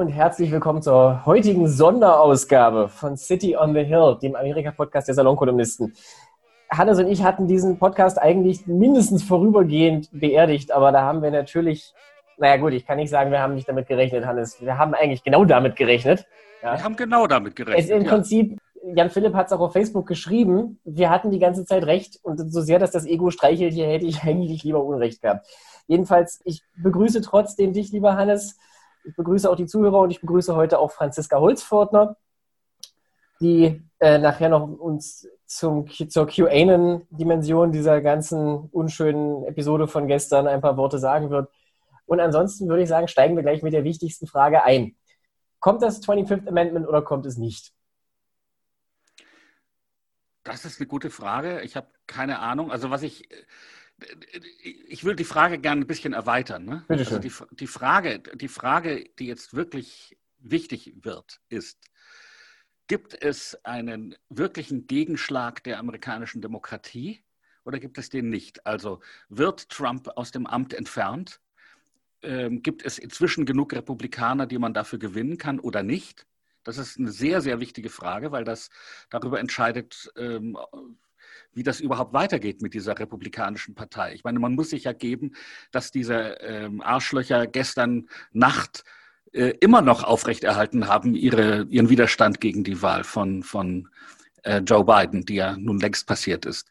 Und herzlich willkommen zur heutigen Sonderausgabe von City on the Hill, dem Amerika-Podcast der Salonkolumnisten. Hannes und ich hatten diesen Podcast eigentlich mindestens vorübergehend beerdigt, aber da haben wir natürlich, naja gut, ich kann nicht sagen, wir haben nicht damit gerechnet, Hannes. Wir haben eigentlich genau damit gerechnet. Ja. Wir haben genau damit gerechnet. Es Im ja. Prinzip, Jan Philipp hat es auch auf Facebook geschrieben, wir hatten die ganze Zeit recht und so sehr, dass das Ego streichelt, hier hätte ich eigentlich lieber Unrecht gehabt. Jedenfalls, ich begrüße trotzdem dich, lieber Hannes. Ich begrüße auch die Zuhörer und ich begrüße heute auch Franziska Holzfortner, die äh, nachher noch uns zum, zur QAnon-Dimension dieser ganzen unschönen Episode von gestern ein paar Worte sagen wird. Und ansonsten würde ich sagen, steigen wir gleich mit der wichtigsten Frage ein. Kommt das 25th Amendment oder kommt es nicht? Das ist eine gute Frage. Ich habe keine Ahnung. Also was ich ich würde die Frage gerne ein bisschen erweitern. Ne? Also die, die, Frage, die Frage, die jetzt wirklich wichtig wird, ist, gibt es einen wirklichen Gegenschlag der amerikanischen Demokratie oder gibt es den nicht? Also wird Trump aus dem Amt entfernt? Ähm, gibt es inzwischen genug Republikaner, die man dafür gewinnen kann oder nicht? Das ist eine sehr, sehr wichtige Frage, weil das darüber entscheidet, ähm, wie das überhaupt weitergeht mit dieser republikanischen Partei. Ich meine, man muss sich ja geben, dass diese ähm, Arschlöcher gestern Nacht äh, immer noch aufrechterhalten haben, ihre, ihren Widerstand gegen die Wahl von, von äh, Joe Biden, die ja nun längst passiert ist.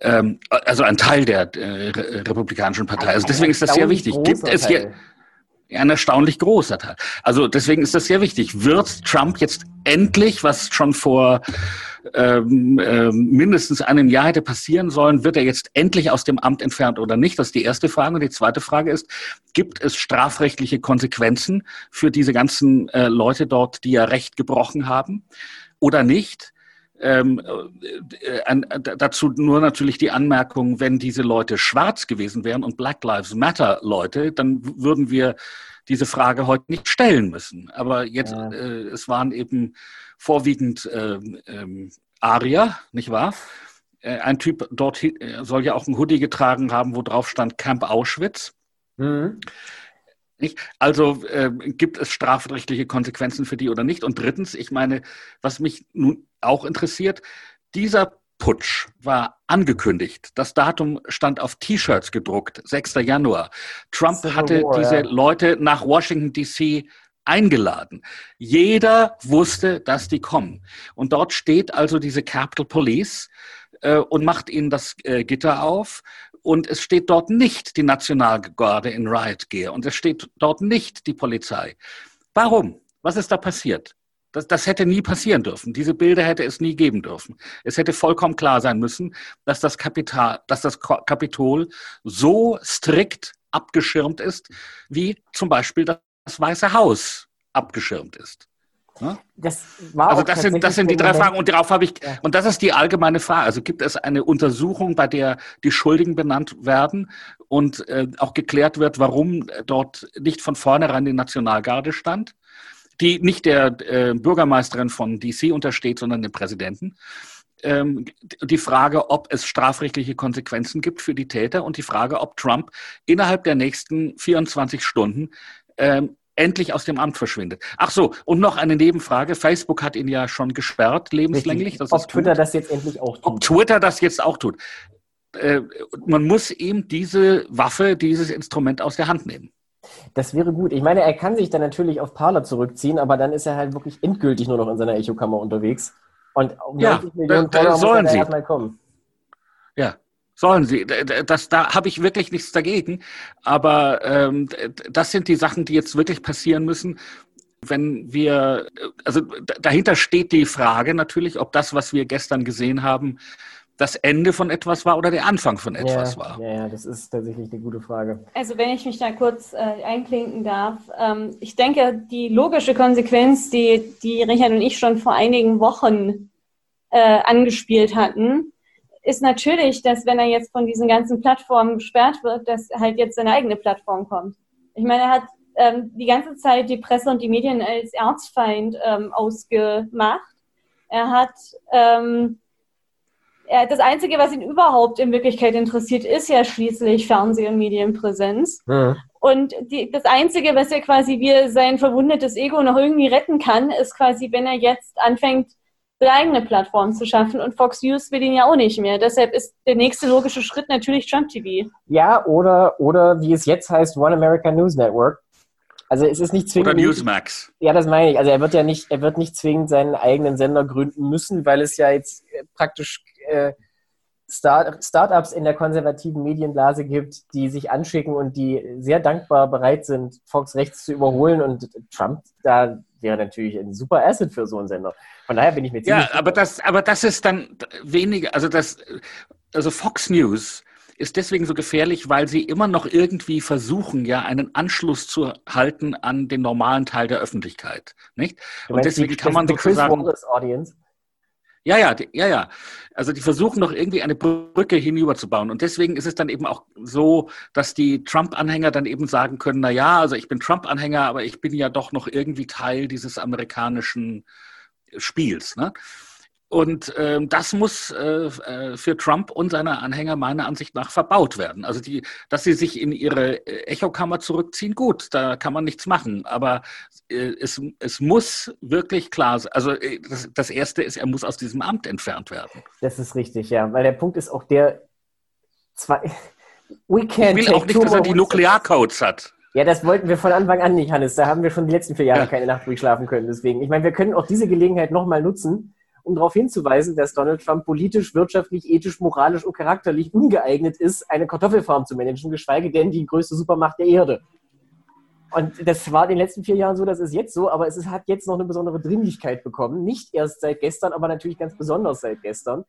Ähm, also ein Teil der äh, republikanischen Partei. Also deswegen ist das sehr wichtig. Gibt es hier ein erstaunlich großer Teil. Also deswegen ist das sehr wichtig. Wird Trump jetzt endlich, was schon vor ähm, ähm, mindestens einem Jahr hätte passieren sollen, wird er jetzt endlich aus dem Amt entfernt oder nicht? Das ist die erste Frage. Und die zweite Frage ist, gibt es strafrechtliche Konsequenzen für diese ganzen äh, Leute dort, die ja Recht gebrochen haben oder nicht? Ähm, äh, äh, dazu nur natürlich die Anmerkung, wenn diese Leute schwarz gewesen wären und Black Lives Matter Leute, dann würden wir diese Frage heute nicht stellen müssen. Aber jetzt, ja. äh, es waren eben vorwiegend ähm, ähm, Arier, nicht wahr? Äh, ein Typ dort äh, soll ja auch ein Hoodie getragen haben, wo drauf stand Camp Auschwitz. Mhm. Nicht? Also äh, gibt es strafrechtliche Konsequenzen für die oder nicht? Und drittens, ich meine, was mich nun auch interessiert, dieser Putsch war angekündigt. Das Datum stand auf T-Shirts gedruckt, 6. Januar. Trump hatte War, diese ja. Leute nach Washington, DC eingeladen. Jeder wusste, dass die kommen. Und dort steht also diese Capitol Police äh, und macht ihnen das äh, Gitter auf. Und es steht dort nicht die Nationalgarde in Riot Gear. Und es steht dort nicht die Polizei. Warum? Was ist da passiert? Das, das hätte nie passieren dürfen. Diese Bilder hätte es nie geben dürfen. Es hätte vollkommen klar sein müssen, dass das, Kapital, dass das Kapitol so strikt abgeschirmt ist, wie zum Beispiel das Weiße Haus abgeschirmt ist. Ne? Das war also das sind, das sind die drei Fragen und darauf habe ich ja. und das ist die allgemeine Frage. Also gibt es eine Untersuchung, bei der die Schuldigen benannt werden und äh, auch geklärt wird, warum dort nicht von vornherein die Nationalgarde stand? die nicht der äh, Bürgermeisterin von DC untersteht, sondern dem Präsidenten. Ähm, die Frage, ob es strafrechtliche Konsequenzen gibt für die Täter und die Frage, ob Trump innerhalb der nächsten 24 Stunden ähm, endlich aus dem Amt verschwindet. Ach so, und noch eine Nebenfrage. Facebook hat ihn ja schon gesperrt, lebenslänglich. Ob Twitter tut. das jetzt endlich auch tut. Ob Twitter das jetzt auch tut. Äh, man muss ihm diese Waffe, dieses Instrument aus der Hand nehmen. Das wäre gut. Ich meine, er kann sich dann natürlich auf Parler zurückziehen, aber dann ist er halt wirklich endgültig nur noch in seiner Echokammer unterwegs. Und um ja, 90 Millionen sollen muss er erstmal kommen. Ja, sollen sie. Das, da habe ich wirklich nichts dagegen. Aber ähm, das sind die Sachen, die jetzt wirklich passieren müssen. Wenn wir, also dahinter steht die Frage natürlich, ob das, was wir gestern gesehen haben, das Ende von etwas war oder der Anfang von etwas ja, war? Ja, ja, das ist tatsächlich eine gute Frage. Also wenn ich mich da kurz äh, einklinken darf, ähm, ich denke, die logische Konsequenz, die, die Richard und ich schon vor einigen Wochen äh, angespielt hatten, ist natürlich, dass wenn er jetzt von diesen ganzen Plattformen gesperrt wird, dass halt jetzt seine eigene Plattform kommt. Ich meine, er hat ähm, die ganze Zeit die Presse und die Medien als Erzfeind ähm, ausgemacht. Er hat ähm, das Einzige, was ihn überhaupt in Wirklichkeit interessiert, ist ja schließlich Fernseh- und Medienpräsenz. Ja. Und die, das Einzige, was er quasi wie sein verwundetes Ego noch irgendwie retten kann, ist quasi, wenn er jetzt anfängt, seine eigene Plattform zu schaffen. Und Fox News will ihn ja auch nicht mehr. Deshalb ist der nächste logische Schritt natürlich Trump TV. Ja, oder, oder wie es jetzt heißt, One American News Network. Also es ist nicht zwingend. Oder Newsmax. Ja, das meine ich. Also er wird ja nicht, er wird nicht zwingend seinen eigenen Sender gründen müssen, weil es ja jetzt äh, praktisch äh, Start Startups in der konservativen Medienblase gibt, die sich anschicken und die sehr dankbar bereit sind, Fox rechts zu überholen. Und Trump da wäre natürlich ein super Asset für so einen Sender. Von daher bin ich mir ziemlich. Ja, aber das, aber das ist dann weniger, also das, also Fox News ist deswegen so gefährlich, weil sie immer noch irgendwie versuchen, ja, einen Anschluss zu halten an den normalen Teil der Öffentlichkeit, nicht? Und deswegen die, kann man sozusagen. Audience? Ja, ja, ja, ja. Also die versuchen doch irgendwie eine Brücke hinüberzubauen. Und deswegen ist es dann eben auch so, dass die Trump-Anhänger dann eben sagen können, na ja, also ich bin Trump-Anhänger, aber ich bin ja doch noch irgendwie Teil dieses amerikanischen Spiels. Ne? Und ähm, das muss äh, äh, für Trump und seine Anhänger meiner Ansicht nach verbaut werden. Also die, dass sie sich in ihre äh, Echokammer zurückziehen, gut, da kann man nichts machen. Aber äh, es, es muss wirklich klar sein. Also äh, das, das Erste ist, er muss aus diesem Amt entfernt werden. Das ist richtig, ja. Weil der Punkt ist auch der zwei. We can't ich will auch nicht, dass er die Nuklearcodes hat. Ja, das wollten wir von Anfang an nicht, Hannes. Da haben wir schon die letzten vier Jahre ja. keine Nacht durchschlafen können. Deswegen, ich meine, wir können auch diese Gelegenheit nochmal nutzen um darauf hinzuweisen, dass Donald Trump politisch, wirtschaftlich, ethisch, moralisch und charakterlich ungeeignet ist, eine Kartoffelfarm zu managen, geschweige denn die größte Supermacht der Erde. Und das war in den letzten vier Jahren so, das ist jetzt so, aber es ist, hat jetzt noch eine besondere Dringlichkeit bekommen. Nicht erst seit gestern, aber natürlich ganz besonders seit gestern.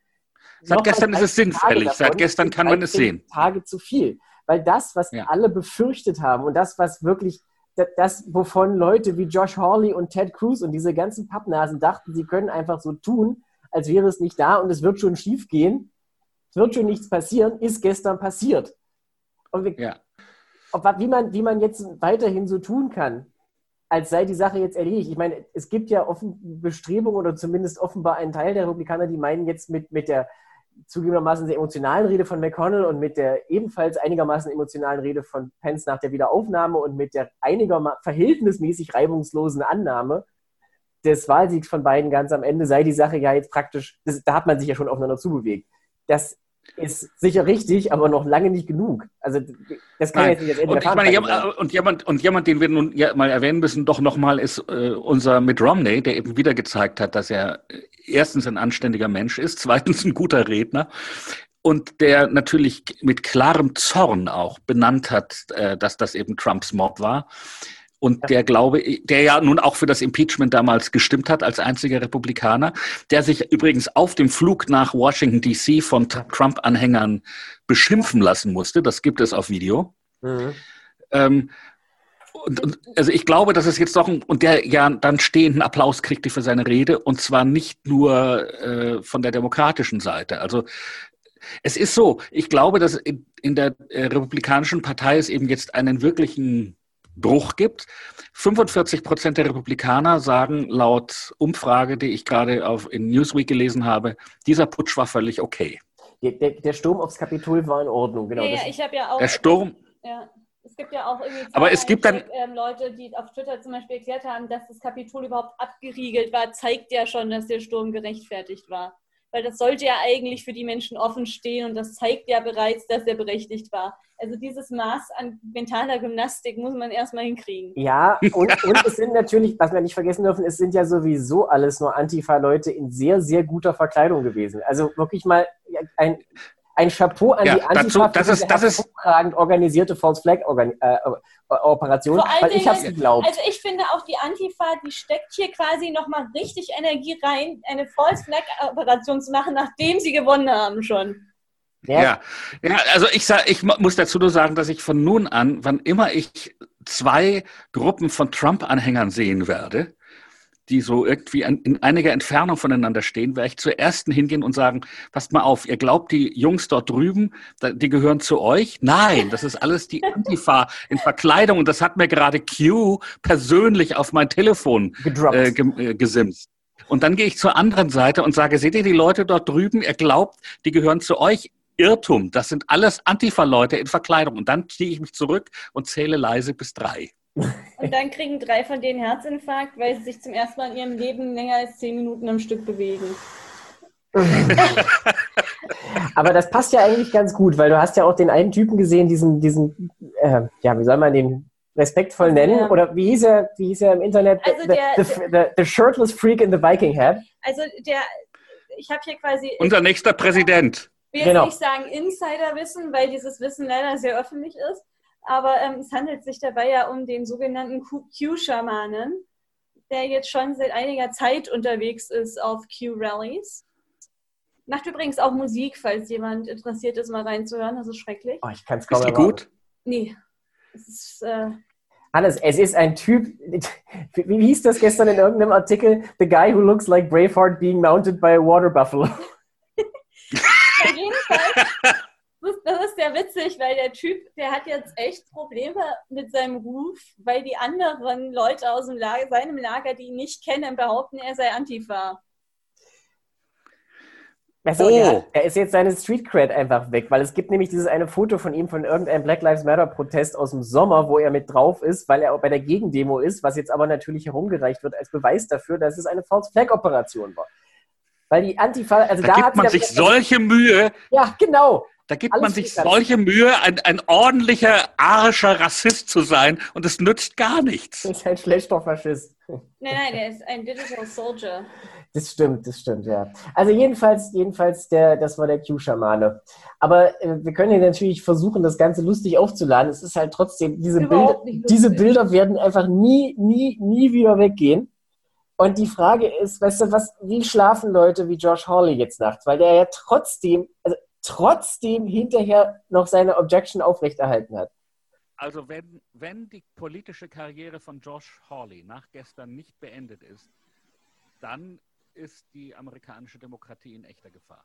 Seit noch gestern ist es sinnfällig, seit gestern kann man es sehen. Tage zu viel. Weil das, was ja. alle befürchtet haben und das, was wirklich das, wovon Leute wie Josh Hawley und Ted Cruz und diese ganzen Pappnasen dachten, sie können einfach so tun, als wäre es nicht da und es wird schon schief gehen, es wird schon nichts passieren, ist gestern passiert. Und wir, ja. ob, wie, man, wie man jetzt weiterhin so tun kann, als sei die Sache jetzt erledigt. Ich meine, es gibt ja offen Bestrebungen oder zumindest offenbar einen Teil der Republikaner, die meinen jetzt mit, mit der zugegebenermaßen sehr emotionalen Rede von McConnell und mit der ebenfalls einigermaßen emotionalen Rede von Pence nach der Wiederaufnahme und mit der einigermaßen verhältnismäßig reibungslosen Annahme des Wahlsiegs von beiden ganz am Ende sei die Sache ja jetzt praktisch, das, da hat man sich ja schon aufeinander zubewegt. Das ist sicher richtig, aber noch lange nicht genug. Also das kann Nein. jetzt nicht das Ende und, ich meine, jemand, und, jemand, und jemand, den wir nun ja mal erwähnen müssen, doch nochmal ist äh, unser Mitt Romney, der eben wieder gezeigt hat, dass er äh, erstens ein anständiger Mensch ist, zweitens ein guter Redner und der natürlich mit klarem Zorn auch benannt hat, äh, dass das eben Trumps Mob war und der glaube, der ja nun auch für das Impeachment damals gestimmt hat als einziger Republikaner, der sich übrigens auf dem Flug nach Washington DC von Trump-Anhängern beschimpfen lassen musste. Das gibt es auf Video. Mhm. Ähm, und, und, also ich glaube, dass es jetzt doch ein, und der ja dann stehenden Applaus kriegte für seine Rede und zwar nicht nur äh, von der demokratischen Seite. Also es ist so, ich glaube, dass in, in der äh, Republikanischen Partei es eben jetzt einen wirklichen Bruch gibt. 45 Prozent der Republikaner sagen laut Umfrage, die ich gerade auf in Newsweek gelesen habe, dieser Putsch war völlig okay. Der, der, der Sturm aufs Kapitol war in Ordnung, genau. Ja, ja ich habe ja auch. Der Sturm. Ja, es gibt ja auch irgendwie aber es gibt dann ähm, Leute, die auf Twitter zum Beispiel erklärt haben, dass das Kapitol überhaupt abgeriegelt war, zeigt ja schon, dass der Sturm gerechtfertigt war weil das sollte ja eigentlich für die Menschen offen stehen und das zeigt ja bereits, dass er berechtigt war. Also dieses Maß an mentaler Gymnastik muss man erstmal hinkriegen. Ja, und, und es sind natürlich, was wir nicht vergessen dürfen, es sind ja sowieso alles nur Antifa-Leute in sehr, sehr guter Verkleidung gewesen. Also wirklich mal ein, ein Chapeau an ja, die Antifa dazu, das ist, das ist hervorragend organisierte False Flag äh, Operation, weil ich habe geglaubt. Also ich finde auch die Antifa, die steckt hier quasi nochmal richtig Energie rein, eine False Flag Operation zu machen, nachdem sie gewonnen haben schon. Ja, ja, ja also ich, sag, ich muss dazu nur sagen, dass ich von nun an, wann immer ich zwei Gruppen von Trump-Anhängern sehen werde, die so irgendwie in einiger Entfernung voneinander stehen, werde ich zur ersten hingehen und sagen, passt mal auf, ihr glaubt, die Jungs dort drüben, die gehören zu euch? Nein, das ist alles die Antifa in Verkleidung und das hat mir gerade Q persönlich auf mein Telefon äh, äh, gesimst. Und dann gehe ich zur anderen Seite und sage, seht ihr die Leute dort drüben, ihr glaubt, die gehören zu euch? Irrtum. Das sind alles Antifa-Leute in Verkleidung. Und dann ziehe ich mich zurück und zähle leise bis drei. Und dann kriegen drei von denen Herzinfarkt, weil sie sich zum ersten Mal in ihrem Leben länger als zehn Minuten am Stück bewegen. Aber das passt ja eigentlich ganz gut, weil du hast ja auch den einen Typen gesehen, diesen, diesen, äh, ja, wie soll man den respektvoll nennen? Ja. Oder wie hieß er, wie hieß er im Internet? Also the, der, the, the, the, shirtless freak in the Viking hat. Also der, ich habe hier quasi. Unser nächster Präsident. Ich will genau. jetzt nicht sagen Insiderwissen, weil dieses Wissen leider sehr öffentlich ist. Aber ähm, es handelt sich dabei ja um den sogenannten Q-Schamanen, der jetzt schon seit einiger Zeit unterwegs ist auf Q-Rallies. Macht übrigens auch Musik, falls jemand interessiert ist, mal reinzuhören. Das ist schrecklich. Oh, ich kann es kaum Ist die gut? Nee. Es ist, äh, Hannes, es ist ein Typ, wie hieß das gestern in irgendeinem Artikel? The guy who looks like Braveheart being mounted by a water buffalo. Auf jeden Fall das ist ja witzig, weil der Typ, der hat jetzt echt Probleme mit seinem Ruf, weil die anderen Leute aus dem Lager, seinem Lager, die ihn nicht kennen, behaupten, er sei Antifa. Also, oh. er, er, ist jetzt seine Street Cred einfach weg, weil es gibt nämlich dieses eine Foto von ihm von irgendeinem Black Lives Matter Protest aus dem Sommer, wo er mit drauf ist, weil er auch bei der Gegendemo ist, was jetzt aber natürlich herumgereicht wird als Beweis dafür, dass es eine False Flag Operation war. Weil die Antifa, also da, da gibt man sich solche Mühe. Ja, genau. Da gibt Alles man sich solche Mühe, ein, ein ordentlicher, arischer Rassist zu sein und es nützt gar nichts. Das ist ein schlechter Faschist. Nein, nein, der ist ein Digital Soldier. Das stimmt, das stimmt, ja. Also jedenfalls, jedenfalls, der, das war der Q-Schamane. Aber äh, wir können ja natürlich versuchen, das Ganze lustig aufzuladen. Es ist halt trotzdem, diese, Bilder, diese Bilder werden einfach nie, nie, nie wieder weggehen. Und die Frage ist, weißt du, was, wie schlafen Leute wie Josh Hawley jetzt nachts? Weil der ja trotzdem, also trotzdem hinterher noch seine Objection aufrechterhalten hat. Also wenn, wenn die politische Karriere von Josh Hawley nach gestern nicht beendet ist, dann ist die amerikanische Demokratie in echter Gefahr.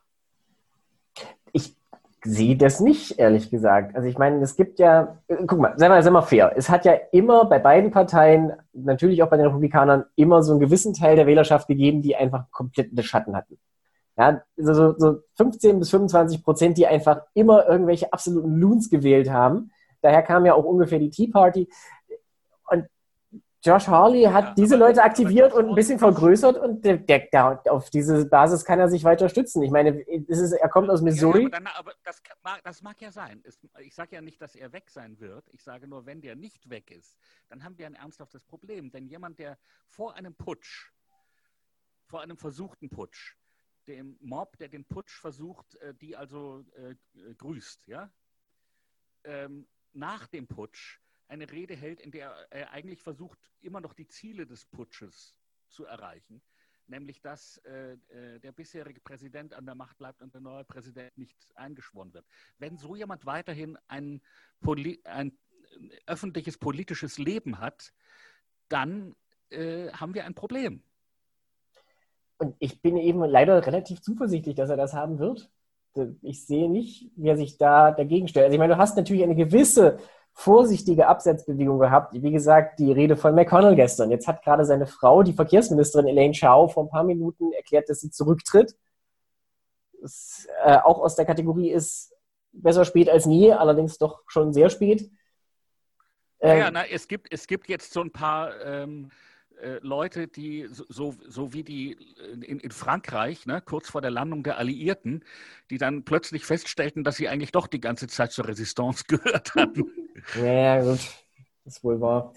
Ich sehe das nicht, ehrlich gesagt. Also ich meine, es gibt ja, guck mal, sei mal, sei mal fair. Es hat ja immer bei beiden Parteien, natürlich auch bei den Republikanern, immer so einen gewissen Teil der Wählerschaft gegeben, die einfach komplett in den Schatten hatten. Ja, so, so 15 bis 25 Prozent, die einfach immer irgendwelche absoluten Loons gewählt haben. Daher kam ja auch ungefähr die Tea Party. Und Josh Harley hat ja, diese Leute aktiviert und ein bisschen vergrößert und der, der, der, auf diese Basis kann er sich weiter stützen. Ich meine, ist, er kommt aus Missouri. Ja, aber, dann, aber das, das, mag ja sein. Ich sage ja nicht, dass er weg sein wird. Ich sage nur, wenn der nicht weg ist, dann haben wir ein ernsthaftes Problem. Denn jemand, der vor einem Putsch, vor einem versuchten Putsch, dem Mob, der den Putsch versucht, äh, die also äh, grüßt, ja? Ähm, nach dem Putsch eine Rede hält, in der er eigentlich versucht, immer noch die Ziele des Putsches zu erreichen, nämlich dass äh, äh der bisherige Präsident an der Macht bleibt und der neue Präsident nicht eingeschworen wird. Wenn so jemand weiterhin ein, Poli ein öffentliches politisches Leben hat, dann äh, haben wir ein Problem. Und ich bin eben leider relativ zuversichtlich, dass er das haben wird. Ich sehe nicht, wie er sich da dagegen stellt. Also ich meine, du hast natürlich eine gewisse vorsichtige Absetzbewegung gehabt. Wie gesagt, die Rede von McConnell gestern. Jetzt hat gerade seine Frau, die Verkehrsministerin Elaine Chao, vor ein paar Minuten erklärt, dass sie zurücktritt. Das äh, auch aus der Kategorie ist besser spät als nie, allerdings doch schon sehr spät. Ähm, ja, na, es, gibt, es gibt jetzt so ein paar ähm, äh, Leute, die so, so wie die äh, in, in Frankreich, ne, kurz vor der Landung der Alliierten, die dann plötzlich feststellten, dass sie eigentlich doch die ganze Zeit zur Resistance gehört hatten. Ja, gut, das ist wohl wahr.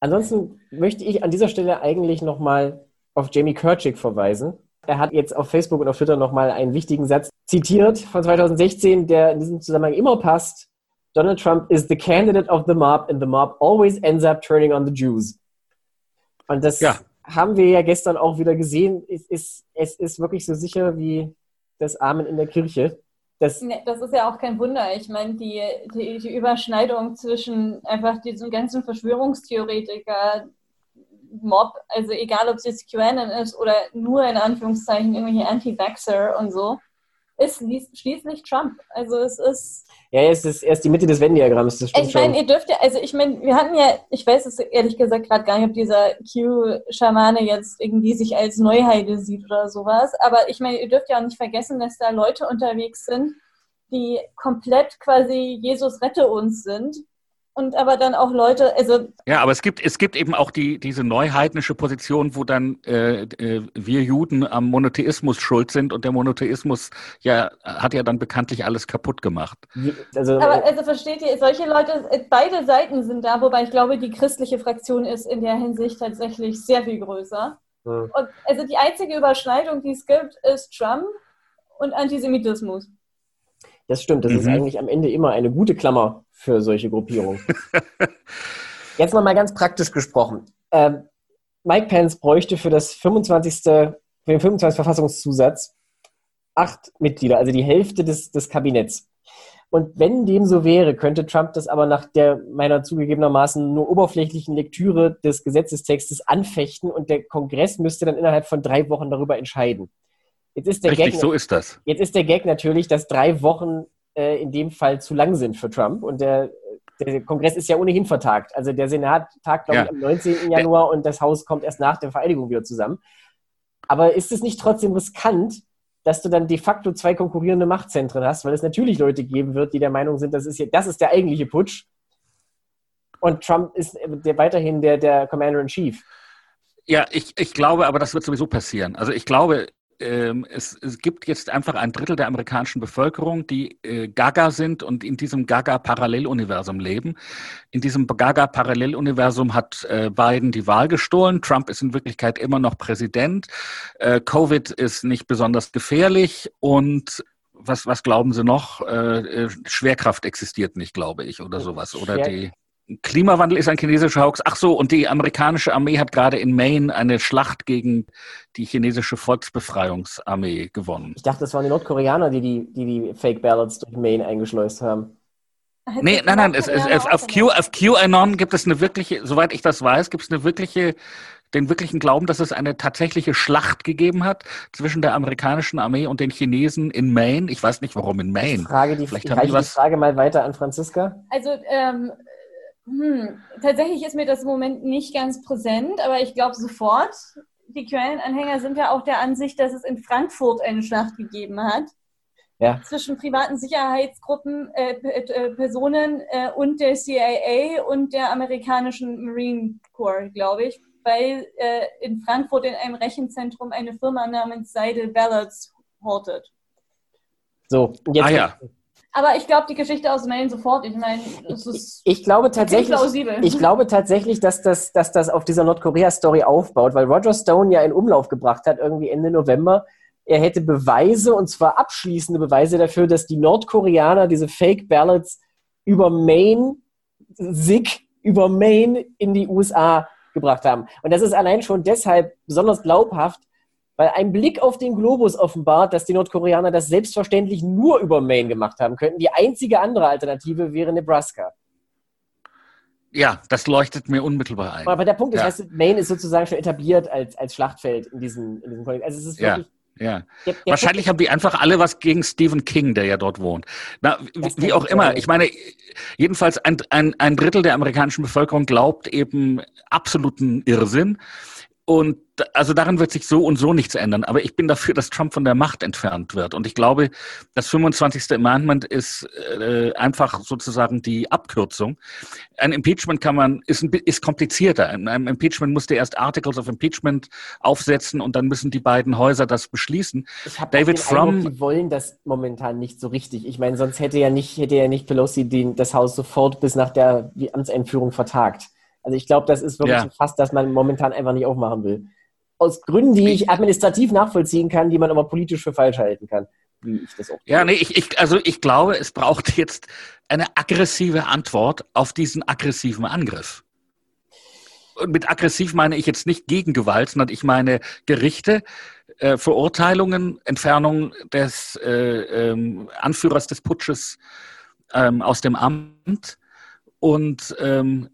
Ansonsten möchte ich an dieser Stelle eigentlich nochmal auf Jamie Kirchick verweisen. Er hat jetzt auf Facebook und auf Twitter nochmal einen wichtigen Satz zitiert von 2016, der in diesem Zusammenhang immer passt. Donald Trump is the candidate of the mob and the mob always ends up turning on the Jews. Und das ja. haben wir ja gestern auch wieder gesehen. Es ist, es ist wirklich so sicher wie das Amen in der Kirche. Das, nee, das ist ja auch kein Wunder. Ich meine, die, die, die Überschneidung zwischen einfach diesem ganzen Verschwörungstheoretiker, Mob, also egal ob es jetzt QAnon ist oder nur in Anführungszeichen irgendwelche Anti-Vaxxer und so, ist schließlich Trump. Also es ist. Ja, es ist erst die Mitte des Venn-Diagramms, das stimmt Ich meine, ihr dürft ja, also ich meine, wir hatten ja, ich weiß es ehrlich gesagt gerade gar nicht, ob dieser Q-Schamane jetzt irgendwie sich als Neuheide sieht oder sowas, aber ich meine, ihr dürft ja auch nicht vergessen, dass da Leute unterwegs sind, die komplett quasi Jesus rette uns sind und aber dann auch Leute, also ja, aber es gibt es gibt eben auch die diese neuheidnische Position, wo dann äh, äh, wir Juden am Monotheismus schuld sind und der Monotheismus ja hat ja dann bekanntlich alles kaputt gemacht. Also, aber also versteht ihr, solche Leute, beide Seiten sind da, wobei ich glaube, die christliche Fraktion ist in der Hinsicht tatsächlich sehr viel größer. Ja. Und also die einzige Überschneidung, die es gibt, ist Trump und Antisemitismus. Das stimmt, das mhm. ist eigentlich am Ende immer eine gute Klammer für solche Gruppierungen. Jetzt mal, mal ganz praktisch gesprochen. Ähm, Mike Pence bräuchte für das 25. für den 25. Verfassungszusatz acht Mitglieder, also die Hälfte des, des Kabinetts. Und wenn dem so wäre, könnte Trump das aber nach der meiner zugegebenermaßen nur oberflächlichen Lektüre des Gesetzestextes anfechten und der Kongress müsste dann innerhalb von drei Wochen darüber entscheiden. Jetzt ist der Richtig, Gag, so ist das. Jetzt ist der Gag natürlich, dass drei Wochen äh, in dem Fall zu lang sind für Trump und der, der Kongress ist ja ohnehin vertagt. Also der Senat tagt, glaube ja. ich, am 19. Januar und das Haus kommt erst nach der Vereidigung wieder zusammen. Aber ist es nicht trotzdem riskant, dass du dann de facto zwei konkurrierende Machtzentren hast, weil es natürlich Leute geben wird, die der Meinung sind, das ist, hier, das ist der eigentliche Putsch. Und Trump ist der, weiterhin der, der Commander in Chief. Ja, ich, ich glaube, aber das wird sowieso passieren. Also ich glaube, es, es, gibt jetzt einfach ein Drittel der amerikanischen Bevölkerung, die äh, Gaga sind und in diesem Gaga-Paralleluniversum leben. In diesem Gaga-Paralleluniversum hat äh, Biden die Wahl gestohlen. Trump ist in Wirklichkeit immer noch Präsident. Äh, Covid ist nicht besonders gefährlich und was, was glauben Sie noch? Äh, äh, Schwerkraft existiert nicht, glaube ich, oder sowas. Oder die Klimawandel ist ein chinesischer Hoax. Ach so, und die amerikanische Armee hat gerade in Maine eine Schlacht gegen die chinesische Volksbefreiungsarmee gewonnen. Ich dachte, das waren die Nordkoreaner, die die, die, die Fake Ballots durch Maine eingeschleust haben. Nee, nein, nein, es, es, es, auf, Q, auf QAnon gibt es eine wirkliche, soweit ich das weiß, gibt es eine wirkliche, den wirklichen Glauben, dass es eine tatsächliche Schlacht gegeben hat zwischen der amerikanischen Armee und den Chinesen in Maine. Ich weiß nicht, warum in Maine. Ich frage die, Vielleicht ich haben die, was... die Frage mal weiter an Franziska. Also, ähm, hm, tatsächlich ist mir das im Moment nicht ganz präsent, aber ich glaube sofort. Die Quellenanhänger sind ja auch der Ansicht, dass es in Frankfurt eine Schlacht gegeben hat. Ja. Zwischen privaten Sicherheitsgruppen, äh, äh, Personen äh, und der CIA und der amerikanischen Marine Corps, glaube ich, weil äh, in Frankfurt in einem Rechenzentrum eine Firma namens Seidel Ballots hortet. So, jetzt, ah, ja. Aber ich glaube die Geschichte aus Maine sofort. Ich meine, es ist. Ich glaube tatsächlich, ich glaube tatsächlich, dass das, dass das auf dieser Nordkorea-Story aufbaut, weil Roger Stone ja in Umlauf gebracht hat, irgendwie Ende November. Er hätte Beweise, und zwar abschließende Beweise dafür, dass die Nordkoreaner diese Fake Ballots über Maine, SIG, über Maine in die USA gebracht haben. Und das ist allein schon deshalb besonders glaubhaft, weil ein Blick auf den Globus offenbart, dass die Nordkoreaner das selbstverständlich nur über Maine gemacht haben könnten. Die einzige andere Alternative wäre Nebraska. Ja, das leuchtet mir unmittelbar ein. Aber der Punkt ist, ja. weißt Maine ist sozusagen schon etabliert als, als Schlachtfeld in diesem, in diesem Konflikt. Also es ist wirklich. Ja. Ja. Der, der Wahrscheinlich haben die einfach alle was gegen Stephen King, der ja dort wohnt. Na, wie, wie auch immer. Ich meine, jedenfalls ein, ein, ein Drittel der amerikanischen Bevölkerung glaubt eben absoluten Irrsinn. Und also daran wird sich so und so nichts ändern. Aber ich bin dafür, dass Trump von der Macht entfernt wird. Und ich glaube, das 25. Amendment ist äh, einfach sozusagen die Abkürzung. Ein Impeachment kann man, ist, ist komplizierter. In einem Impeachment musste erst Articles of Impeachment aufsetzen und dann müssen die beiden Häuser das beschließen. Ich David den Fromm, Eindruck, die wollen das momentan nicht so richtig. Ich meine, sonst hätte ja nicht, hätte ja nicht Pelosi den, das Haus sofort bis nach der Amtseinführung vertagt. Also ich glaube, das ist wirklich ja. fast, dass man momentan einfach nicht aufmachen will. Aus Gründen, die ich administrativ nachvollziehen kann, die man aber politisch für falsch halten kann. Wie ich das auch ja, nee, ich, ich, also ich glaube, es braucht jetzt eine aggressive Antwort auf diesen aggressiven Angriff. Und mit aggressiv meine ich jetzt nicht Gegengewalt, sondern ich meine Gerichte, äh, Verurteilungen, Entfernung des äh, ähm, Anführers des Putsches ähm, aus dem Amt und ähm,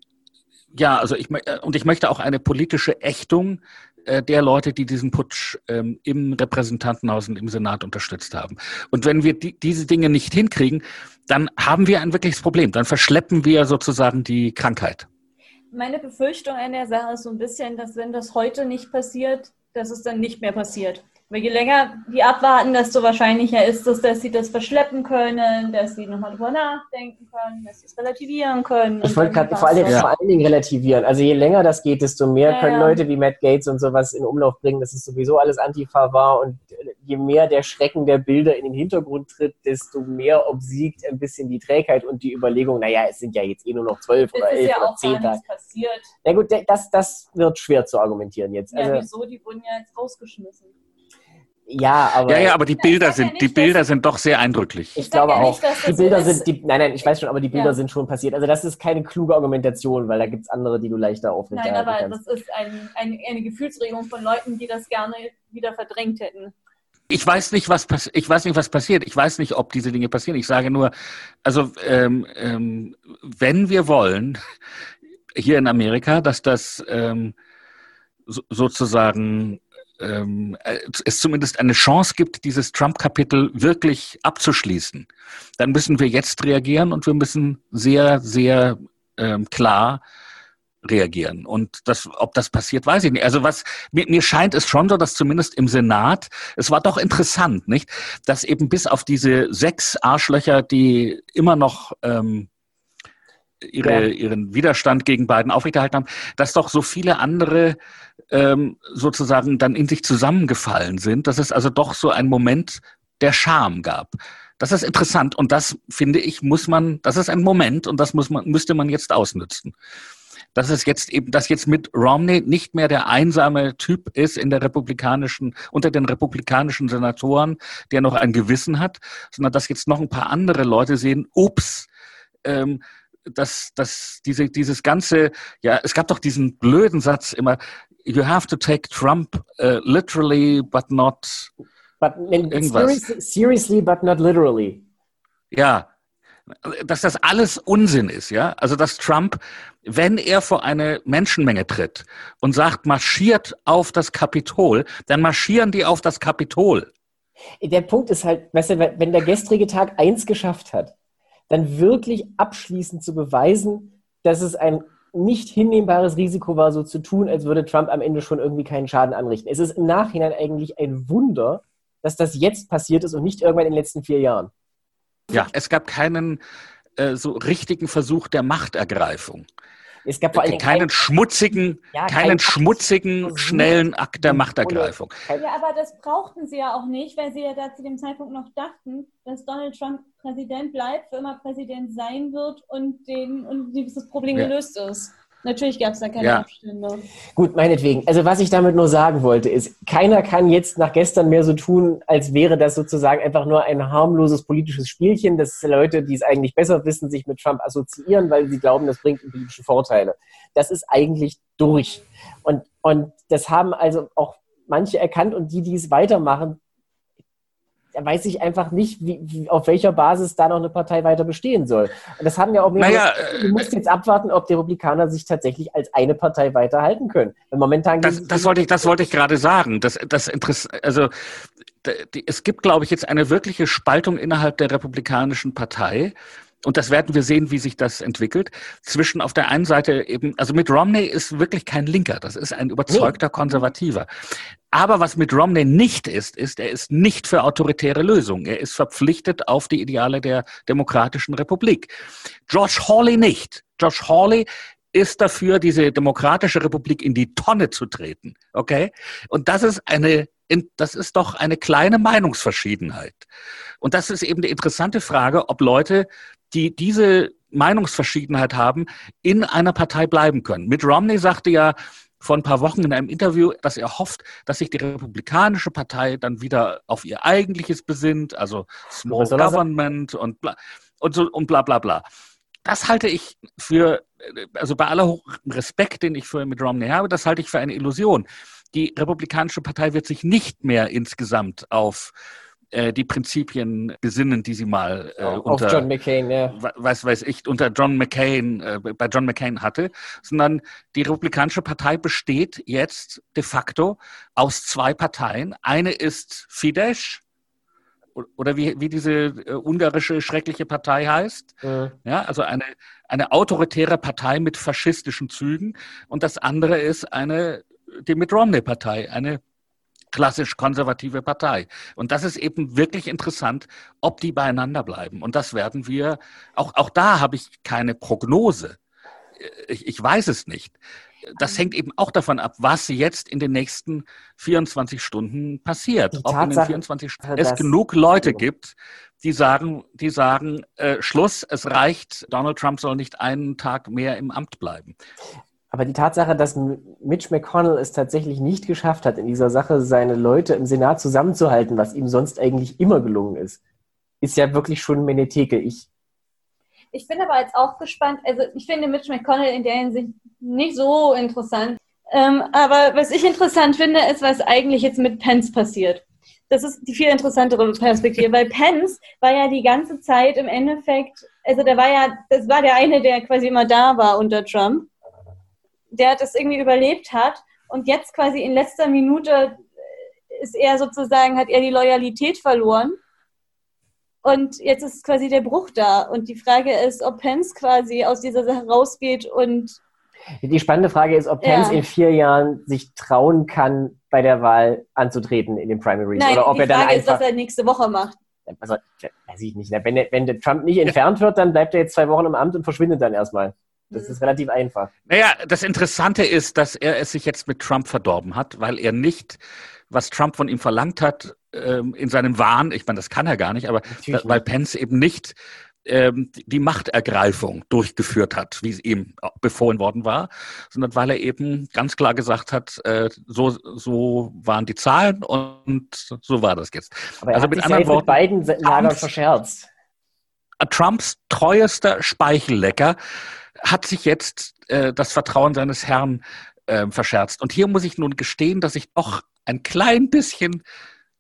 ja, also ich äh, und ich möchte auch eine politische Ächtung äh, der Leute, die diesen Putsch ähm, im Repräsentantenhaus und im Senat unterstützt haben. Und wenn wir die, diese Dinge nicht hinkriegen, dann haben wir ein wirkliches Problem. Dann verschleppen wir sozusagen die Krankheit. Meine Befürchtung an der Sache ist so ein bisschen, dass wenn das heute nicht passiert, dass es dann nicht mehr passiert. Aber je länger die abwarten, desto wahrscheinlicher ist es, dass sie das verschleppen können, dass sie nochmal drüber nachdenken können, dass sie es relativieren können. Ich wollte gerade vor, ja. vor allen Dingen relativieren. Also je länger das geht, desto mehr ja, können ja. Leute wie Matt Gates und sowas in Umlauf bringen, dass es sowieso alles Antifa war. Und je mehr der Schrecken der Bilder in den Hintergrund tritt, desto mehr obsiegt ein bisschen die Trägheit und die Überlegung, naja, es sind ja jetzt eh nur noch zwölf oder elf oder zehn Tage. Passiert. Na gut, das, das wird schwer zu argumentieren jetzt. Ja, also, wieso? Die wurden ja jetzt rausgeschmissen. Ja, aber. Ja, ja, aber die Bilder sind, ja die Bilder sind doch sehr eindrücklich. Ich, ich glaube ja auch. Nicht, die Bilder so sind, die, nein, nein, ich weiß schon, aber die Bilder ja. sind schon passiert. Also das ist keine kluge Argumentation, weil da gibt es andere, die du leichter aufrechterhalten Nein, aber kannst. das ist ein, ein, eine Gefühlsregung von Leuten, die das gerne wieder verdrängt hätten. Ich weiß nicht, was ich weiß nicht, was passiert. Ich weiß nicht, ob diese Dinge passieren. Ich sage nur, also ähm, ähm, wenn wir wollen hier in Amerika, dass das ähm, so, sozusagen ähm, es zumindest eine Chance gibt, dieses Trump-Kapitel wirklich abzuschließen, dann müssen wir jetzt reagieren und wir müssen sehr, sehr ähm, klar reagieren. Und das, ob das passiert, weiß ich nicht. Also was mir, mir scheint es schon so, dass zumindest im Senat, es war doch interessant, nicht, dass eben bis auf diese sechs Arschlöcher, die immer noch ähm, ihre, ja. ihren Widerstand gegen Biden aufrechterhalten haben, dass doch so viele andere ähm, sozusagen dann in sich zusammengefallen sind, dass es also doch so ein Moment der Scham gab. Das ist interessant und das finde ich muss man, das ist ein Moment und das muss man müsste man jetzt ausnützen. Dass es jetzt eben, dass jetzt mit Romney nicht mehr der einsame Typ ist in der republikanischen, unter den republikanischen Senatoren, der noch ein Gewissen hat, sondern dass jetzt noch ein paar andere Leute sehen, ups, ähm, dass, dass diese, dieses ganze, ja, es gab doch diesen blöden Satz immer, you have to take Trump uh, literally, but not but seriously, seriously, but not literally. Ja, dass das alles Unsinn ist, ja. Also dass Trump, wenn er vor eine Menschenmenge tritt und sagt, marschiert auf das Kapitol, dann marschieren die auf das Kapitol. Der Punkt ist halt, weißt du, wenn der gestrige Tag eins geschafft hat, dann wirklich abschließend zu beweisen, dass es ein nicht hinnehmbares Risiko war, so zu tun, als würde Trump am Ende schon irgendwie keinen Schaden anrichten. Es ist im Nachhinein eigentlich ein Wunder, dass das jetzt passiert ist und nicht irgendwann in den letzten vier Jahren. Ja, es gab keinen äh, so richtigen Versuch der Machtergreifung. Es gab vor allem keinen kein, schmutzigen, ja, keinen kein schmutzigen, schnellen Akt der Machtergreifung. Ja, aber das brauchten sie ja auch nicht, weil sie ja da zu dem Zeitpunkt noch dachten, dass Donald Trump Präsident bleibt, für immer Präsident sein wird und, den, und dieses Problem ja. gelöst ist. Natürlich gab es da keine ja. Abstände. Gut, meinetwegen. Also was ich damit nur sagen wollte, ist, keiner kann jetzt nach gestern mehr so tun, als wäre das sozusagen einfach nur ein harmloses politisches Spielchen, dass Leute, die es eigentlich besser wissen, sich mit Trump assoziieren, weil sie glauben, das bringt politische Vorteile. Das ist eigentlich durch. Und, und das haben also auch manche erkannt und die, die es weitermachen, weiß ich einfach nicht, wie, wie, auf welcher Basis da noch eine Partei weiter bestehen soll. Und das haben ja auch mehrere. Naja, du musst jetzt abwarten, ob die Republikaner sich tatsächlich als eine Partei weiterhalten können. Weil momentan das, das wollte ich, das wollte ich gerade sagen. Das, das also es gibt, glaube ich, jetzt eine wirkliche Spaltung innerhalb der Republikanischen Partei und das werden wir sehen, wie sich das entwickelt, zwischen auf der einen Seite eben, also mit Romney ist wirklich kein Linker, das ist ein überzeugter Konservativer. Aber was mit Romney nicht ist, ist, er ist nicht für autoritäre Lösungen. Er ist verpflichtet auf die Ideale der demokratischen Republik. George Hawley nicht. George Hawley ist dafür, diese demokratische Republik in die Tonne zu treten. Okay? Und das ist eine, das ist doch eine kleine Meinungsverschiedenheit. Und das ist eben die interessante Frage, ob Leute die diese Meinungsverschiedenheit haben, in einer Partei bleiben können. Mitt Romney sagte ja vor ein paar Wochen in einem Interview, dass er hofft, dass sich die Republikanische Partei dann wieder auf ihr eigentliches besinnt, also Small Government und bla, und, so, und bla bla bla. Das halte ich für, also bei aller Respekt, den ich für Mitt Romney habe, das halte ich für eine Illusion. Die Republikanische Partei wird sich nicht mehr insgesamt auf äh, die Prinzipien besinnen, die sie mal äh, unter Auf John McCain, ja. weiß, weiß ich, unter John McCain, äh, bei John McCain hatte, sondern die Republikanische Partei besteht jetzt de facto aus zwei Parteien. Eine ist Fidesz, oder wie, wie diese äh, ungarische schreckliche Partei heißt. Mhm. Ja, also eine, eine autoritäre Partei mit faschistischen Zügen. Und das andere ist eine, die Mitt Romney-Partei, eine klassisch konservative Partei. Und das ist eben wirklich interessant, ob die beieinander bleiben. Und das werden wir, auch, auch da habe ich keine Prognose. Ich, ich weiß es nicht. Das hängt eben auch davon ab, was jetzt in den nächsten 24 Stunden passiert. Die ob Tatsache, in den 24 Stunden es genug Leute gibt, die sagen, die sagen, äh, Schluss, es reicht, Donald Trump soll nicht einen Tag mehr im Amt bleiben. Aber die Tatsache, dass Mitch McConnell es tatsächlich nicht geschafft hat, in dieser Sache seine Leute im Senat zusammenzuhalten, was ihm sonst eigentlich immer gelungen ist, ist ja wirklich schon Menetheke. Ich, ich bin aber jetzt auch gespannt. Also ich finde Mitch McConnell in der Hinsicht nicht so interessant. Ähm, aber was ich interessant finde, ist, was eigentlich jetzt mit Pence passiert. Das ist die viel interessantere Perspektive, weil Pence war ja die ganze Zeit im Endeffekt, also der war ja, das war der eine, der quasi immer da war unter Trump der das irgendwie überlebt hat und jetzt quasi in letzter Minute ist er sozusagen, hat er die Loyalität verloren. Und jetzt ist quasi der Bruch da. Und die Frage ist, ob Pence quasi aus dieser Sache rausgeht und. Die spannende Frage ist, ob Pence ja. in vier Jahren sich trauen kann, bei der Wahl anzutreten in den Primaries. Nein, oder ob die er dann Frage ist, was er nächste Woche macht. Also, weiß ich nicht. Wenn, wenn Trump nicht entfernt wird, dann bleibt er jetzt zwei Wochen im Amt und verschwindet dann erstmal. Das ist relativ einfach. Naja, das Interessante ist, dass er es sich jetzt mit Trump verdorben hat, weil er nicht, was Trump von ihm verlangt hat, ähm, in seinem Wahn, ich meine, das kann er gar nicht, aber Natürlich weil Pence eben nicht ähm, die Machtergreifung durchgeführt hat, wie es ihm befohlen worden war, sondern weil er eben ganz klar gesagt hat, äh, so, so waren die Zahlen und so war das jetzt. Aber er also hat mit anderen Worten, mit beiden Lagern verscherzt. Trumps treuester Speichellecker hat sich jetzt äh, das Vertrauen seines Herrn äh, verscherzt. Und hier muss ich nun gestehen, dass ich doch ein klein bisschen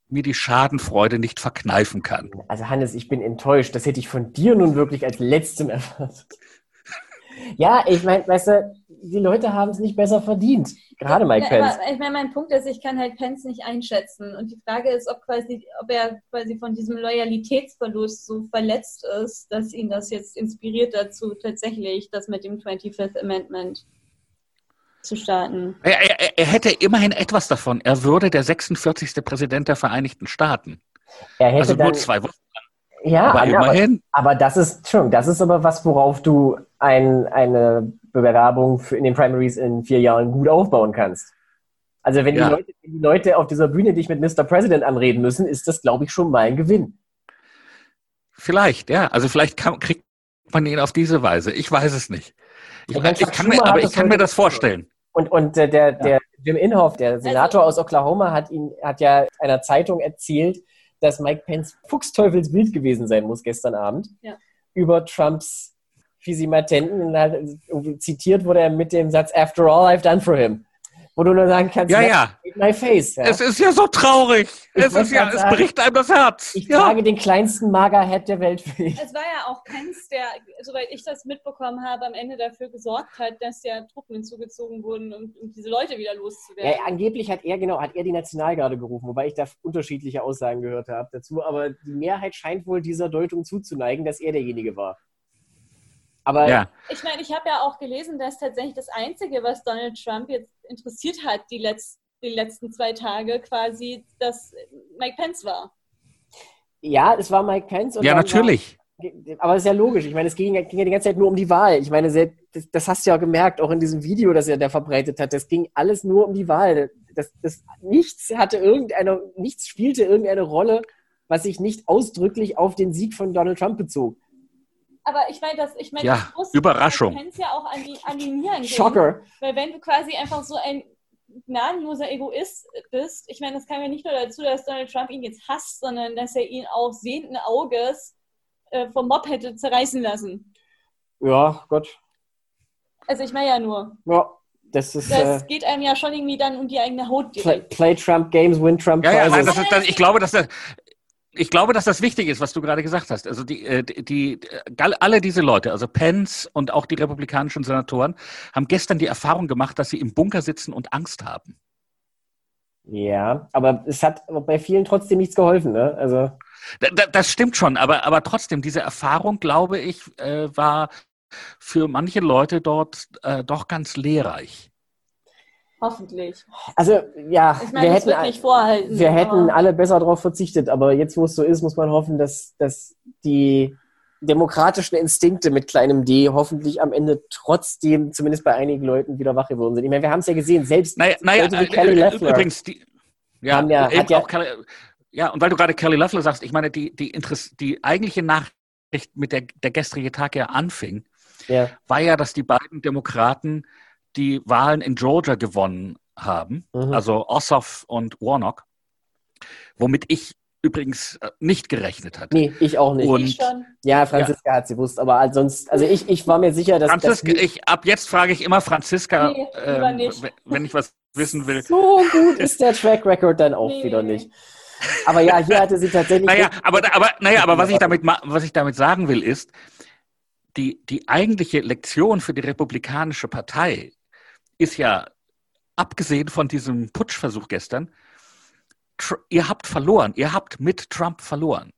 mir die Schadenfreude nicht verkneifen kann. Also Hannes, ich bin enttäuscht. Das hätte ich von dir nun wirklich als letztem erwartet. Ja, ich meine, weißt du, die Leute haben es nicht besser verdient. Gerade Mike ja, Pence. ich meine, mein Punkt ist, ich kann halt Pence nicht einschätzen. Und die Frage ist, ob, quasi, ob er quasi von diesem Loyalitätsverlust so verletzt ist, dass ihn das jetzt inspiriert dazu, tatsächlich das mit dem 25th Amendment zu starten. Er, er, er hätte immerhin etwas davon. Er würde der 46. Präsident der Vereinigten Staaten. Er hätte also nur zwei Wochen. Ja, aber, immerhin. Aber, aber das ist schon, das ist aber was, worauf du ein, eine Bewerbung für in den Primaries in vier Jahren gut aufbauen kannst. Also wenn, ja. die Leute, wenn die Leute auf dieser Bühne dich mit Mr. President anreden müssen, ist das, glaube ich, schon mal ein Gewinn. Vielleicht, ja. Also vielleicht kann, kriegt man ihn auf diese Weise. Ich weiß es nicht. Ich, ich, ich kann, mir, aber ich kann mir das vorstellen. Und, und äh, der, der Jim Inhofe, der Senator also, aus Oklahoma, hat ihn, hat ja einer Zeitung erzählt, dass Mike Pence fuchsteufelswild gewesen sein muss gestern Abend ja. über Trumps Fisimatenten. Halt, zitiert wurde er mit dem Satz After all I've done for him. Wo du nur sagen kannst, ja, ja. my face. Ja. Es ist ja so traurig. es, ist ja, es bricht einem das Herz. Ich ja. trage den kleinsten Mager-Head der Welt für dich. Es war ja auch Pence, der, soweit ich das mitbekommen habe, am Ende dafür gesorgt hat, dass ja Truppen hinzugezogen wurden, um, um diese Leute wieder loszuwerden. Ja, angeblich hat er, genau, hat er die Nationalgarde gerufen, wobei ich da unterschiedliche Aussagen gehört habe dazu. Aber die Mehrheit scheint wohl dieser Deutung zuzuneigen, dass er derjenige war. Aber ja. ich meine, ich habe ja auch gelesen, dass tatsächlich das Einzige, was Donald Trump jetzt interessiert hat, die, Letz-, die letzten zwei Tage quasi, dass Mike Pence war. Ja, es war Mike Pence. ja, natürlich. War, aber es ist ja logisch. Ich meine, es ging, ging, ja die ganze Zeit nur um die Wahl. Ich meine, das, das, hast du ja gemerkt, auch in diesem Video, das er da verbreitet hat. Das ging alles nur um die Wahl. Das, das, nichts hatte irgendeine, nichts spielte irgendeine Rolle, was sich nicht ausdrücklich auf den Sieg von Donald Trump bezog aber ich meine, das, ich meine, ja, das Überraschung. Du kennst ja auch an die, an die Nieren Schocker. Weil wenn du quasi einfach so ein gnadenloser Egoist bist, ich meine, das kam ja nicht nur dazu, dass Donald Trump ihn jetzt hasst, sondern dass er ihn auch sehenden Auges äh, vom Mob hätte zerreißen lassen. Ja, Gott. Also ich meine ja nur. Ja. Das, ist, das äh, geht einem ja schon irgendwie dann um die eigene Haut direkt. Play, play Trump Games, win Trump ja, ja, nein, das ist, das, ich glaube, dass das, ich glaube, dass das wichtig ist, was du gerade gesagt hast. Also die, äh, die, alle diese Leute, also Pence und auch die republikanischen Senatoren, haben gestern die Erfahrung gemacht, dass sie im Bunker sitzen und Angst haben. Ja, aber es hat bei vielen trotzdem nichts geholfen, ne? Also das stimmt schon, aber, aber trotzdem, diese Erfahrung, glaube ich, äh, war für manche Leute dort äh, doch ganz lehrreich. Hoffentlich. Also ja, ich meine, wir hätten, nicht vorhalten, wir hätten alle besser darauf verzichtet, aber jetzt, wo es so ist, muss man hoffen, dass, dass die demokratischen Instinkte mit kleinem D hoffentlich am Ende trotzdem, zumindest bei einigen Leuten, wieder wach geworden sind. Ich meine, wir haben es ja gesehen, selbst naja, naja, Leute wie äh, Kelly äh, Leffler übrigens, die, ja, haben ja, hat ja, Kelly, ja, und weil du gerade Kelly Leffler sagst, ich meine, die, die, Interess die eigentliche Nachricht, mit der der gestrige Tag ja anfing, ja. war ja, dass die beiden Demokraten die Wahlen in Georgia gewonnen haben, mhm. also Ossoff und Warnock, womit ich übrigens äh, nicht gerechnet hatte. Nee, ich auch nicht. Und, ich schon. Ja, Franziska ja. hat sie gewusst, aber sonst, also ich, ich war mir sicher, dass. Franziska, dass ich, ab jetzt frage ich immer Franziska, nee, äh, wenn ich was wissen will. So gut ist der Track Record dann auch nee. wieder nicht. Aber ja, hier hatte sie tatsächlich. naja, aber, aber, naja, aber was ich damit, was ich damit sagen will, ist, die, die eigentliche Lektion für die Republikanische Partei ist ja, abgesehen von diesem Putschversuch gestern, ihr habt verloren. Ihr habt mit Trump verloren.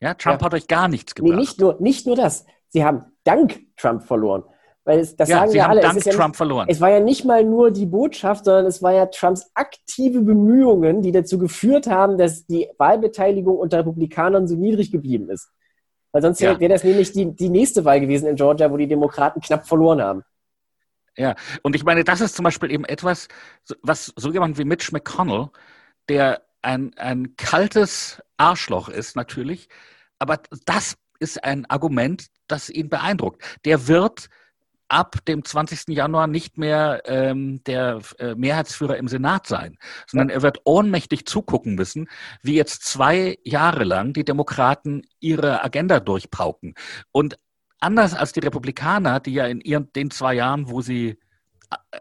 Ja, Trump ja. hat euch gar nichts gebracht. Nee, nicht nur, nicht nur das. Sie haben dank Trump verloren. Weil es, das ja, sagen Sie ja haben alle. dank es ja Trump nicht, verloren. Es war ja nicht mal nur die Botschaft, sondern es war ja Trumps aktive Bemühungen, die dazu geführt haben, dass die Wahlbeteiligung unter Republikanern so niedrig geblieben ist. Weil sonst ja. wäre das nämlich die, die nächste Wahl gewesen in Georgia, wo die Demokraten knapp verloren haben. Ja, und ich meine, das ist zum Beispiel eben etwas, was so jemand wie Mitch McConnell, der ein, ein kaltes Arschloch ist natürlich, aber das ist ein Argument, das ihn beeindruckt. Der wird ab dem 20. Januar nicht mehr ähm, der äh, Mehrheitsführer im Senat sein, sondern er wird ohnmächtig zugucken müssen, wie jetzt zwei Jahre lang die Demokraten ihre Agenda durchpauken. Und anders als die Republikaner, die ja in ihren den zwei Jahren, wo sie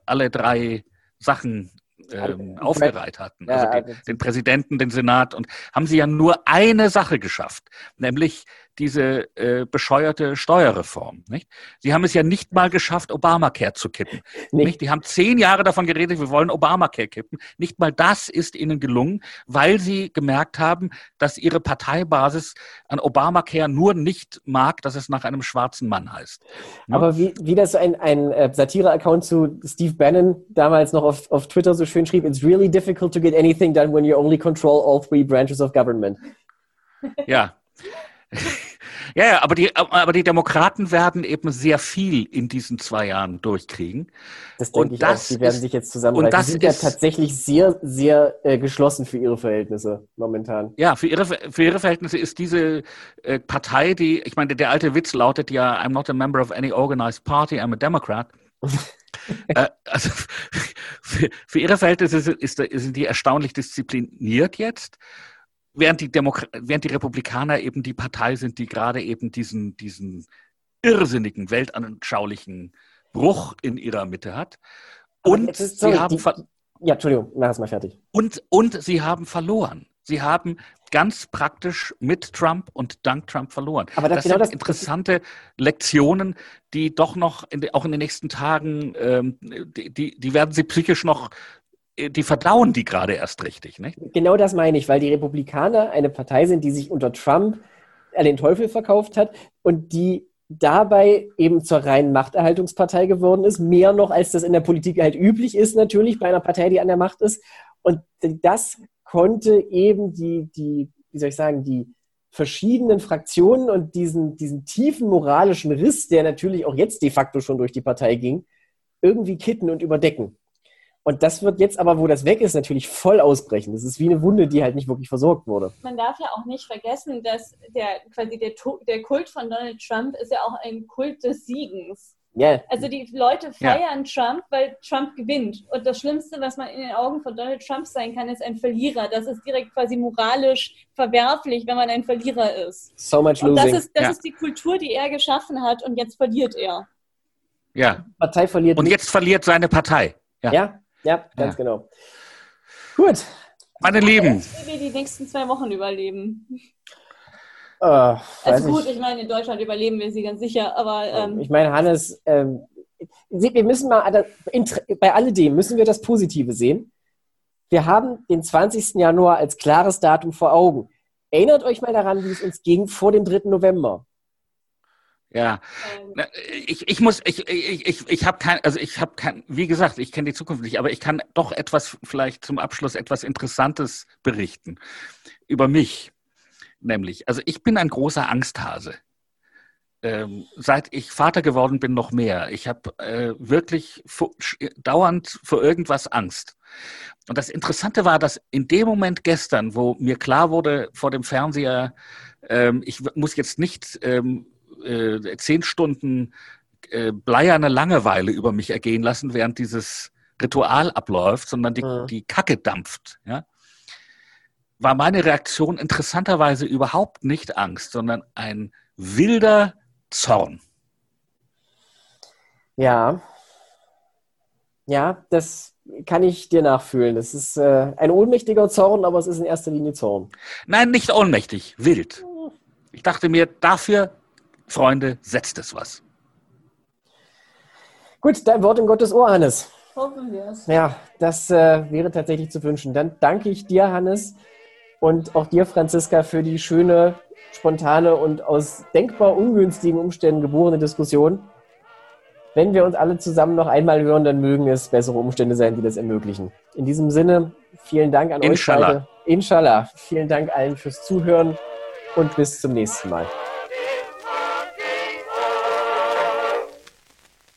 alle drei Sachen ähm, aufgereiht hatten, also den, den Präsidenten, den Senat, und haben sie ja nur eine Sache geschafft, nämlich diese äh, bescheuerte Steuerreform. Nicht? Sie haben es ja nicht mal geschafft, Obamacare zu kippen. Nicht? Die haben zehn Jahre davon geredet, wir wollen Obamacare kippen. Nicht mal das ist ihnen gelungen, weil sie gemerkt haben, dass ihre Parteibasis an Obamacare nur nicht mag, dass es nach einem schwarzen Mann heißt. Ja? Aber wie, wie das ein, ein äh, Satire-Account zu Steve Bannon damals noch auf, auf Twitter so schön schrieb, it's really difficult to get anything done when you only control all three branches of government. Ja, ja, ja, aber die, aber die Demokraten werden eben sehr viel in diesen zwei Jahren durchkriegen. Das denke und ich das auch. Die werden ist, sich jetzt zusammenreißen. Und das die sind ist, ja tatsächlich sehr, sehr äh, geschlossen für ihre Verhältnisse momentan. Ja, für ihre, für ihre Verhältnisse ist diese äh, Partei, die, ich meine, der alte Witz lautet ja, I'm not a member of any organized party, I'm a Democrat. äh, also für, für, ihre Verhältnisse ist, ist, sind die erstaunlich diszipliniert jetzt während die, Demok während die Republikaner eben die Partei sind, die gerade eben diesen, diesen irrsinnigen, weltanschaulichen Bruch in ihrer Mitte hat. Und ist, sorry, sie haben die, ja, Entschuldigung, mach es mal fertig. Und, und sie haben verloren. Sie haben ganz praktisch mit Trump und dank Trump verloren. Aber das, das genau sind das, interessante Lektionen, die doch noch in, auch in den nächsten Tagen, ähm, die, die, die werden sie psychisch noch die verdauen die gerade erst richtig, nicht? Genau das meine ich, weil die Republikaner eine Partei sind, die sich unter Trump an den Teufel verkauft hat und die dabei eben zur reinen Machterhaltungspartei geworden ist, mehr noch als das in der Politik halt üblich ist, natürlich bei einer Partei, die an der Macht ist. Und das konnte eben die, die wie soll ich sagen, die verschiedenen Fraktionen und diesen, diesen tiefen moralischen Riss, der natürlich auch jetzt de facto schon durch die Partei ging, irgendwie kitten und überdecken. Und das wird jetzt aber, wo das weg ist, natürlich voll ausbrechen. Das ist wie eine Wunde, die halt nicht wirklich versorgt wurde. Man darf ja auch nicht vergessen, dass der quasi der, der Kult von Donald Trump ist ja auch ein Kult des Siegens. Yeah. Also die Leute feiern ja. Trump, weil Trump gewinnt. Und das Schlimmste, was man in den Augen von Donald Trump sein kann, ist ein Verlierer. Das ist direkt quasi moralisch verwerflich, wenn man ein Verlierer ist. So much losing. Und das ist, das ja. ist die Kultur, die er geschaffen hat und jetzt verliert er. Ja. Die Partei verliert. Und jetzt verliert seine Partei. Ja. ja. Ja, ganz ja. genau. Gut. Meine Lieben. Wie wir die nächsten zwei Wochen überleben. Uh, also gut, ich. ich. meine, in Deutschland überleben wir sie ganz sicher, aber. Ähm, ich meine, Hannes, ähm, wir müssen mal, bei alledem müssen wir das Positive sehen. Wir haben den 20. Januar als klares Datum vor Augen. Erinnert euch mal daran, wie es uns ging vor dem 3. November. Ja, ähm. ich, ich muss, ich, ich, ich, ich habe kein, also ich habe kein, wie gesagt, ich kenne die Zukunft nicht, aber ich kann doch etwas, vielleicht zum Abschluss etwas Interessantes berichten über mich. Nämlich, also ich bin ein großer Angsthase. Ähm, seit ich Vater geworden bin, noch mehr. Ich habe äh, wirklich vor, dauernd vor irgendwas Angst. Und das Interessante war, dass in dem Moment gestern, wo mir klar wurde vor dem Fernseher, ähm, ich muss jetzt nicht ähm, äh, zehn Stunden äh, bleierne Langeweile über mich ergehen lassen, während dieses Ritual abläuft, sondern die, mhm. die Kacke dampft. Ja? War meine Reaktion interessanterweise überhaupt nicht Angst, sondern ein wilder Zorn. Ja. Ja, das kann ich dir nachfühlen. Es ist äh, ein ohnmächtiger Zorn, aber es ist in erster Linie Zorn. Nein, nicht ohnmächtig, wild. Ich dachte mir, dafür Freunde, setzt es was. Gut, dein Wort in Gottes Ohr, Hannes. Hoffen wir es. Ja, das äh, wäre tatsächlich zu wünschen. Dann danke ich dir, Hannes, und auch dir, Franziska, für die schöne, spontane und aus denkbar ungünstigen Umständen geborene Diskussion. Wenn wir uns alle zusammen noch einmal hören, dann mögen es bessere Umstände sein, die das ermöglichen. In diesem Sinne, vielen Dank an Inshallah. euch beide. Inshallah. Vielen Dank allen fürs Zuhören und bis zum nächsten Mal.